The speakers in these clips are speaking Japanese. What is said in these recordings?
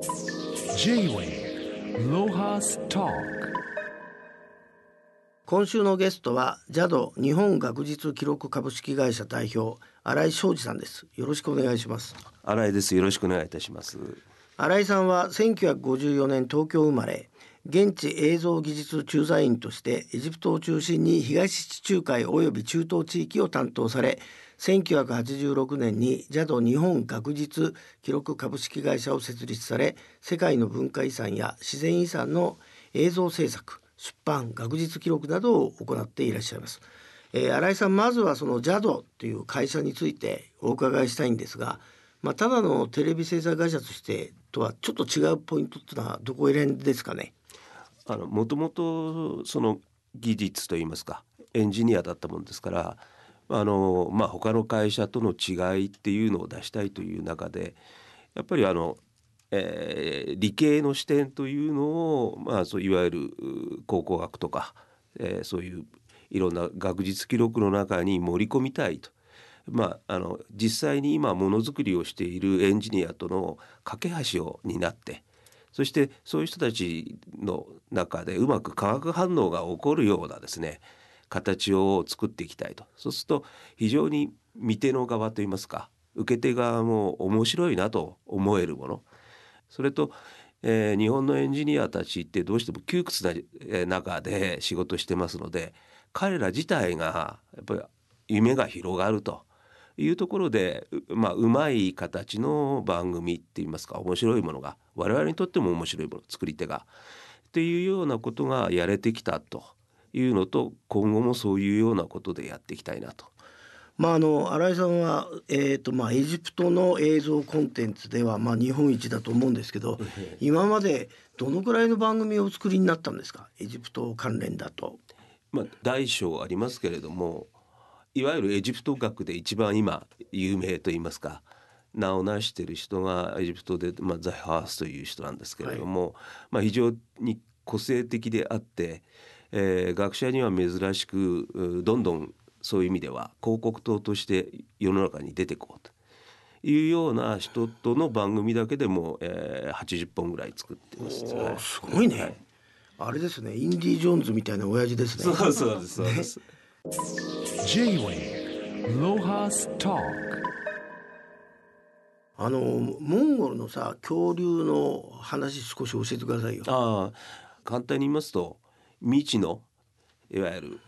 J-Way ロハスタ今週のゲストは JADO 日本学術記録株式会社代表新井昌司さんです。よろしくお願いします。新井です。よろしくお願いいたします。新井さんは1954年東京生まれ現地映像技術駐在員としてエジプトを中心に東地中海及び中東地域を担当され1986年に JAD 日本学術記録株式会社を設立され世界の文化遺産や自然遺産の映像制作出版学術記録などを行っていらっしゃいます。えー、新井さんまずはその JAD という会社についてお伺いしたいんですが、まあ、ただのテレビ制作会社としてとはちょっと違うポイントっていうのはどこら辺ですかね？もともとその技術といいますかエンジニアだったもんですからあの、まあ、他の会社との違いっていうのを出したいという中でやっぱりあの、えー、理系の視点というのを、まあ、そういわゆる考古学とか、えー、そういういろんな学術記録の中に盛り込みたいと。まあ、あの実際に今ものづくりをしているエンジニアとの架け橋を担ってそしてそういう人たちの中でうまく化学反応が起こるようなですね形を作っていきたいと。そうすると非常に見手の側といいますか受け手側も面白いなと思えるもの。それと、えー、日本のエンジニアたちってどうしても窮屈な中で仕事してますので彼ら自体がやっぱり夢が広がると。いうところでまあうまい形の番組って言いますか面白いものが我々にとっても面白いもの作り手が。っていうようなことがやれてきたと。いうのと今後もそういうようなことでやっていきたいなと。まあ、あの新井さんは、えーとまあ、エジプトの映像コンテンツでは、まあ、日本一だと思うんですけど今までどのくらいの番組をお作りになったんですか？エジプト関連だと。まあ、大小ありますけれどもいわゆるエジプト学で一番今有名と言いますか名を成している人がエジプトで、まあ、ザイ・ハースという人なんですけれども、はい、まあ、非常に個性的であってえー、学者には珍しくどんどんそういう意味では広告塔として世の中に出てこうというような人との番組だけでも、えー、80本ぐらい作ってます。すごいね、はい、あれですねインディ・ジョーンズみたいな親父ですね。そうそうですそうです。J-Way ロハスタあのモンゴルのさ恐竜の話少し教えてくださいよ。ああ簡単に言いますと未知のいわゆる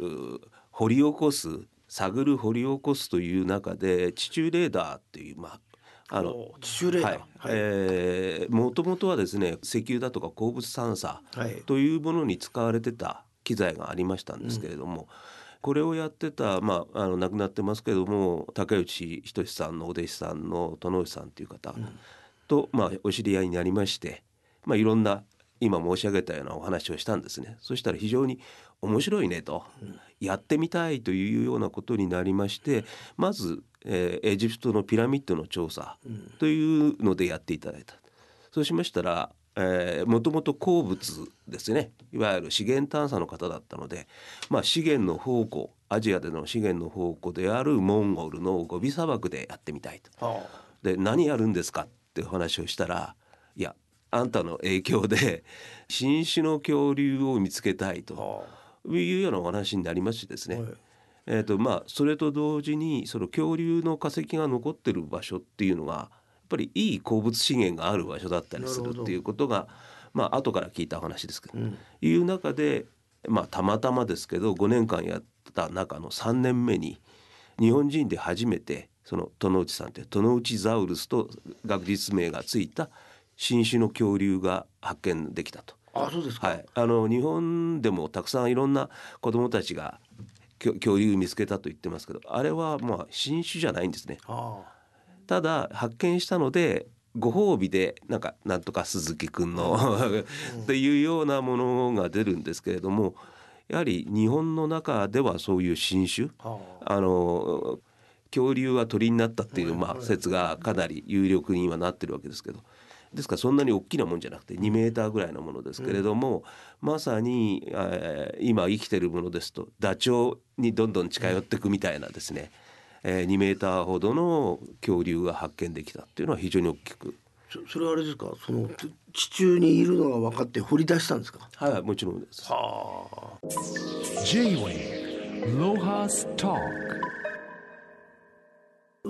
掘り起こす探る掘り起こすという中で地中レーダーっていうまああの地中レーダー、はい。えー、もともとはですね石油だとか鉱物探査というものに使われてた機材がありましたんですけれども、うん、これをやってた、まあ、あの亡くなってますけども竹内仁さんのお弟子さんの殿内さんという方と、うん、まあ、お知り合いになりまして、まあ、いろんな今申し上げたようなお話をしたんですね。そしたら非常に面白いねと、うん、やってみたいというようなことになりましてまず、えー、エジプトのピラミッドの調査というのでやっていただいた、うん、そうしましたらもともと鉱物ですね。いわゆる資源探査の方だったので、まあ、資源の宝庫アジアでの資源の宝庫であるモンゴルのゴビ砂漠でやってみたいと。で何やるんですかってお話をしたらいやあんたの影響で 新種の恐竜を見つけたいというようなお話になりましてですね、はい、えーとまあ、それと同時にその恐竜の化石が残ってる場所っていうのがやっぱりいい鉱物資源がある場所だったりするっていうことがまあ後から聞いた話ですけど、うん、いう中で、まあ、たまたまですけど5年間やった中の3年目に日本人で初めてその殿内さんって殿内ザウルスと学術名がついた新種の恐竜が発見できたと。あそうですか、はい、あの日本でもたくさんいろんな子どもたちが恐竜見つけたと言ってますけどあれはまあ新種じゃないんですね。ただ発見したのでご褒美でなんかなんとか鈴木くんの っていうようなものが出るんですけれどもやはり日本の中ではそういう新種あの恐竜は鳥になったっていうまあ説がかなり有力にはなってるわけですけどですからそんなに大きなもんじゃなくて2メーターぐらいのものですけれども、うん、まさに、えー、今生きてるものですとダチョウにどんどん近寄っていくみたいなですね、えー、2メーターほどの恐竜が発見できたっていうのは非常に大きく。それはあれですか？その地中にいるのが分かって掘り出したんですか？はいもちろんです。はあ。J-Way ロハスタ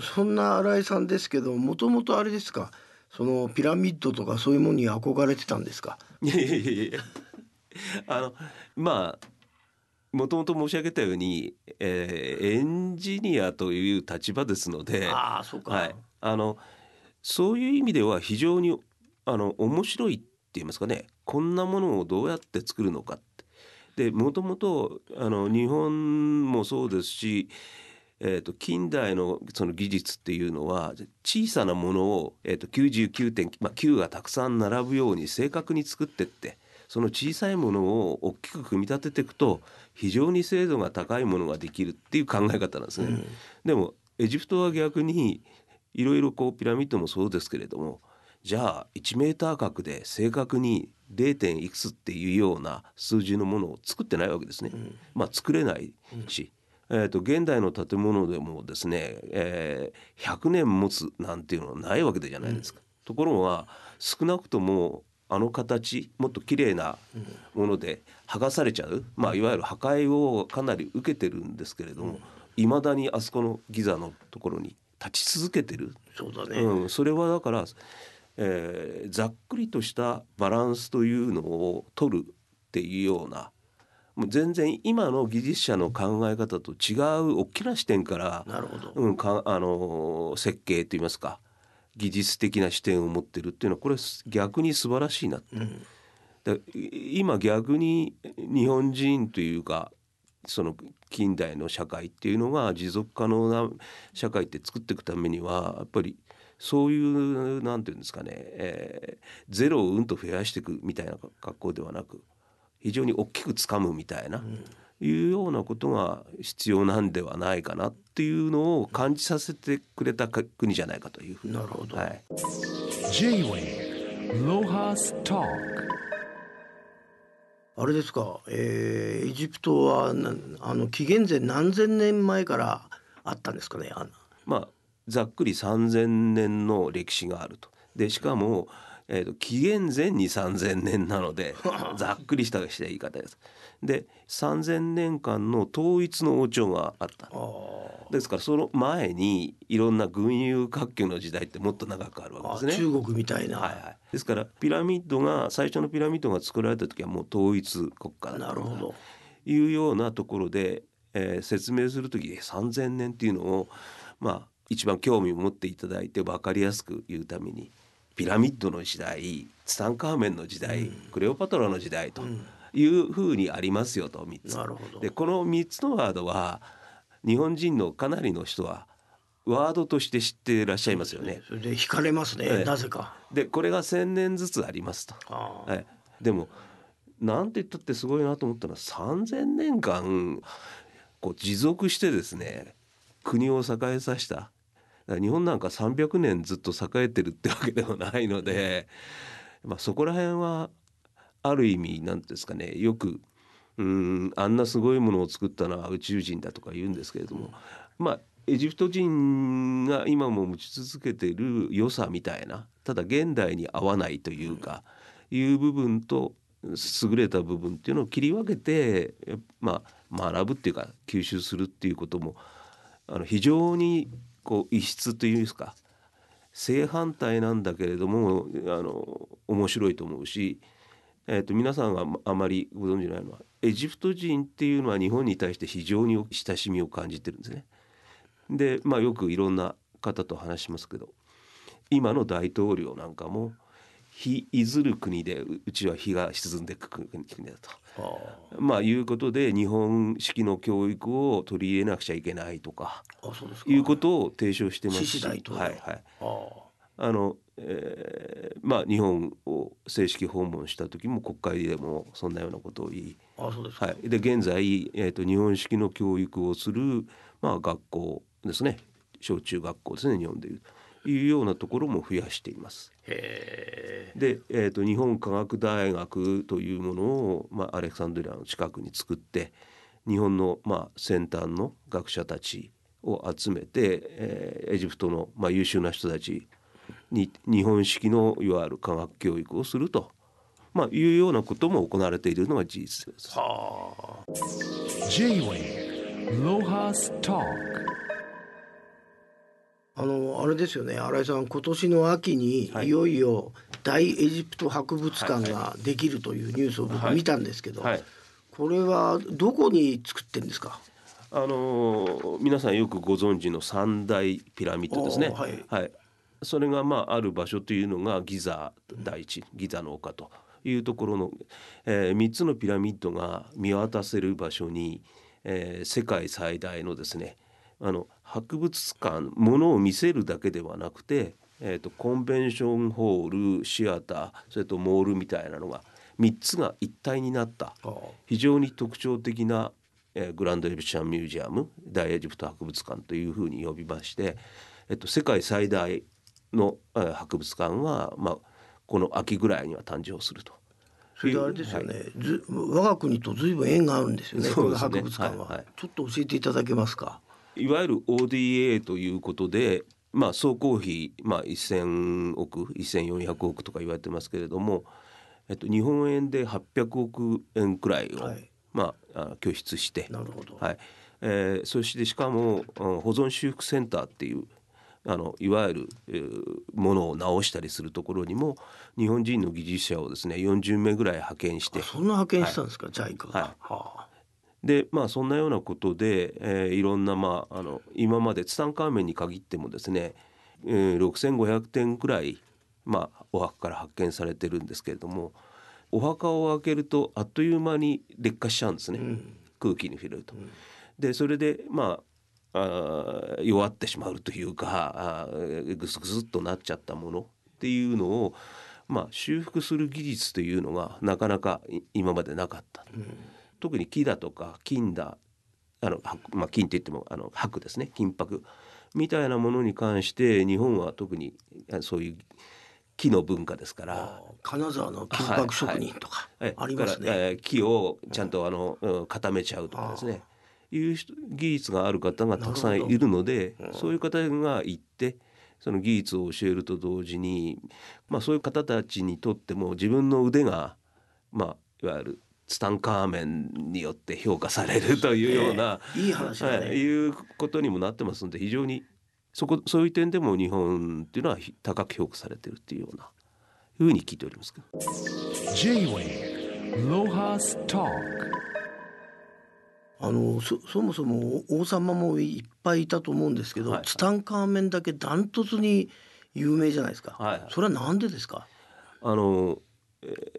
そんな新井さんですけどもともとあれですか？そのピラミッドとかそういうものに憧れてたんですか？いやいやいやいや。あのまあもともと申し上げたように、えー、エンジニアという立場ですのであそうか、はい、あのそういう意味では非常にあの面白いって言いますかね。こんなものをどうやって作るのかって。でもともとあの日本もそうですし、えーと、近代のその技術っていうのは小さなものを、えーと、99点、まあ、9がたくさん並ぶように正確に作ってってその小さいものを大きく組み立てていくと非常に精度が高いものができるっていう考え方なんですね。うん、でもエジプトは逆にいろいろこうピラミッドもそうですけれどもじゃあ1メーター角で正確に 0. 点いくつっていうような数字のものを作ってないわけですね。うん、まあ作れないし、うん、えーと、現代の建物でもですね、えー、100年持つなんていうのはないわけじゃないですか。うん、ところが少なくともあの形もっと綺麗なもので剥がされちゃう、まあ、いわゆる破壊をかなり受けてるんですけれどもいま、だにあそこのギザのところに立ち続けてる。そうだね、うん、それはだから、えー、ざっくりとしたバランスというのを取るっていうようなもう全然今の技術者の考え方と違う大きな視点からなるほど、うん、かあの設計といいますか技術的な視点を持ってるっていうのはこれ逆に素晴らしいなって。うん今逆に日本人というかその近代の社会っていうのが持続可能な社会って作っていくためにはやっぱりそういうなんていうんですかね、えー、ゼロをうんと増やしていくみたいな格好ではなく非常に大きくつかむみたいな、うん、いうようなことが必要なんではないかなっていうのを感じさせてくれた国じゃないかというふうに。なるほど、はい、J-Way ロハスターあれですか、えー、エジプトはあの紀元前何千年前からあったんですかねまあざっくり3,000年の歴史があると。でしかも、えーと、紀元前に3,000年なので ざっくりした言い方です。で3,000年間の統一の王朝があった。ですからその前にいろんな群雄割拠の時代ってもっと長くあるわけですね。中国みたいな、はいはい、ですからピラミッドが最初のピラミッドが作られた時はもう統一国家だなるほどいうようなところで、えー、説明する時3,000年っていうのをまあ一番興味を持っていただいて分かりやすく言うためにピラミッドの時代ツタンカーメンの時代、うん、クレオパトラの時代というふうにありますよと3つ。なるほどでこの3つのワードは日本人のかなりの人はワードとして知っていらっしゃいますよね。それで惹かれますね、ええ、なぜか。でこれが千年ずつありますと。はい、でもなんて言ったってすごいなと思ったのは3,000年間こう持続してですね国を栄えさせた日本なんか300年ずっと栄えてるってわけでもないので、まあ、そこら辺はある意味なんですかねよくうんあんなすごいものを作ったのは宇宙人だとか言うんですけれども、まあエジプト人が今も持ち続けている良さみたいなただ現代に合わないというか、いう部分と優れた部分っていうのを切り分けて、まあ、学ぶっていうか吸収するっていうこともあの非常にこう異質というんですか正反対なんだけれどもあの面白いと思うし、えー、と皆さんがあまりご存じないのはエジプト人っていうのは日本に対して非常に親しみを感じてるんですね。でまあよくいろんな方と話しますけど今の大統領なんかも日いずる国でうちは日が沈んでいく国だと。まあいうことで日本式の教育を取り入れなくちゃいけないとかいうことを提唱してます。し、はいはい、あの、えー、まあ日本を正式訪問した時も国会でもそんなようなことを言い、あそうですはい、で現在、えーと、日本式の教育をする、まあ、学校ですね。小中学校ですね日本でいういうようなところも増やしています。で、えーと、日本科学大学というものを、まあ、アレクサンドリアの近くに作って日本の、まあ、先端の学者たちを集めて、えー、エジプトの、まあ、優秀な人たちに日本式のいわゆる科学教育をすると、まあ、いうようなことも行われているのが事実です。はあ、J-Way ロハスタあのあれですよね。新井さん今年の秋に、い、よいよ大エジプト博物館ができるというニュースを僕見たんですけど、これはどこに作ってんですか？あの皆さんよくご存知の三大ピラミッドですね。はい、はい、それがまあある場所というのがギザ第一ギザの丘というところの、えー、3つのピラミッドが見渡せる場所に、えー、世界最大のですねあの博物館ものを見せるだけではなくて、えーと、コンベンションホールシアターそれとモールみたいなのが3つが一体になった非常に特徴的な、えー、グランドエジプシャンミュージアム大エジプト博物館というふうに呼びまして、えっと、世界最大の、えー、博物館が、まあ、この秋ぐらいには誕生すると。それであれですよね、はい、ず我が国とずいぶん縁があるんですよね、ね。この博物館は、はいはい、ちょっと教えていただけますか？いわゆる ODA ということで、まあ、総工費、まあ、1,000億1,400億とか言われてますけれども、えっと、日本円で800億円くらいを、はい、まあ、拠出してなるほど、はい。えー、そしてしかも保存修復センターっていうあのいわゆる、えー、ものを直したりするところにも日本人の技術者をですね40名ぐらい派遣してそんな派遣したんですか、はい、JICA が。はい。はあでまあそんなようなことで、えー、いろんな、まあ、あの今までツタンカーメンに限ってもですね、えー、6,500点くらい、まあ、お墓から発見されてるんですけれどもお墓を開けるとあっという間に劣化しちゃうんですね、うん、空気に触れると。うん、でそれでまああ弱ってしまうというかあぐすぐすっとなっちゃったものっていうのを、まあ、修復する技術というのがなかなか今までなかった。うん特に木だとか金だあの、まあ、金って言ってもあの箔ですね。金箔みたいなものに関して日本は特にそういう木の文化ですから。金沢の金箔職人とかありますね、はいはい、木をちゃんとあの、うん、固めちゃうとかですね。いう技術がある方がたくさんいるのでそういう方が行ってその技術を教えると同時に、まあ、そういう方たちにとっても自分の腕が、まあ、いわゆるツタンカーメンによって評価されるというような、いい話だね、はい、いうことにもなってますので非常にそこそういう点でも日本っていうのは高く評価されてるっていうようなふうに聞いておりますけど。あのそそもそも王様もいっぱいいたと思うんですけど、はいはい、ツタンカーメンだけダントツに有名じゃないですか、はいはい、それはなんでですか？あの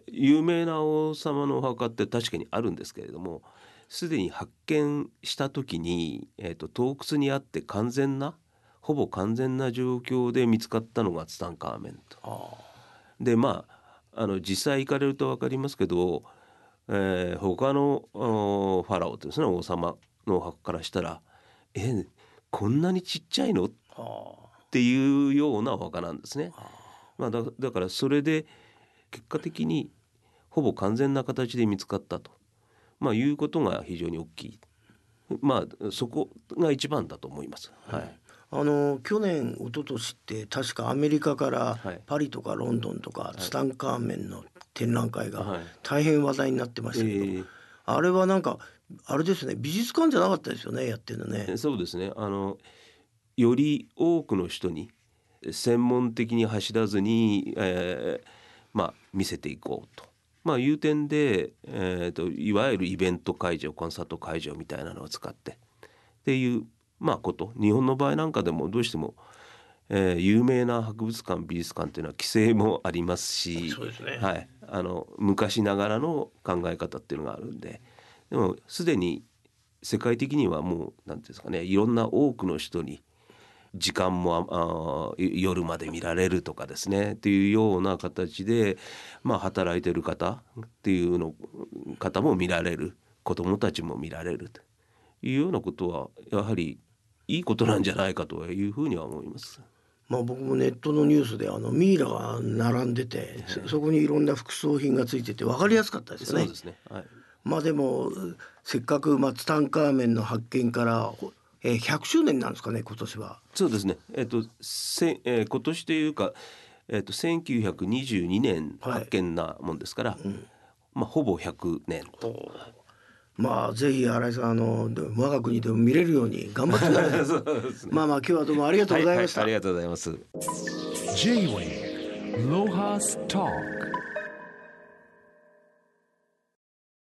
有名な王様のお墓って確かにあるんですけれどもすでに発見した時に、えーと、洞窟にあって完全なほぼ完全な状況で見つかったのがツタンカーメンと。でまああの実際行かれると分かりますけど、えー、他のファラオですね王様のお墓からしたら「えこんなにちっちゃいの?」っていうようなお墓なんですね。まあ、だだからそれで結果的にほぼ完全な形で見つかったと、まあ、いうことが非常に大きい。まあそこが一番だと思います。はい。あの去年一昨年って確かアメリカからパリとかロンドンとかツタンカーメンの展覧会が大変話題になってましたけど、はいえー、あれはなんかあれですね美術館じゃなかったですよねやってるのね。そうですねあのより多くの人に専門的に走らずに、えー、まあ、見せていこうと。まあ、いう点で、えーと、いわゆるイベント会場コンサート会場みたいなのを使って。っていう、まあ、こと。日本の場合なんかでもどうしても、えー、有名な博物館美術館っていうのは規制もありますしはい、あの昔ながらの考え方っていうのがあるんで。でもすでに世界的にはもう何ていうんですかねいろんな多くの人に時間も夜まで見られるとかですね。っていうような形で、まあ、働いてる方っていうの方も見られる。子どもたちも見られる。というようなことはやはりいいことなんじゃないかというふうには思います。まあ、僕もネットのニュースであのミイラが並んでて、そこにいろんな副葬品がついてて分かりやすかったですよね。そうですね。はい、まあでもせっかくまあツタンカーメンの発見からえー、100周年なんですかね今年は。そうですね。えっ、ー、とせ、えー、今年というか、えー、と1922年発見なもんですから、はいうん、まあ、ほぼ100年と。まあぜひ新井さんあの我が国でも見れるように頑張ってください。ね、まあまあ今日はどうもありがとうございました。はいはい、ありがとうございます。J-Way ロハスター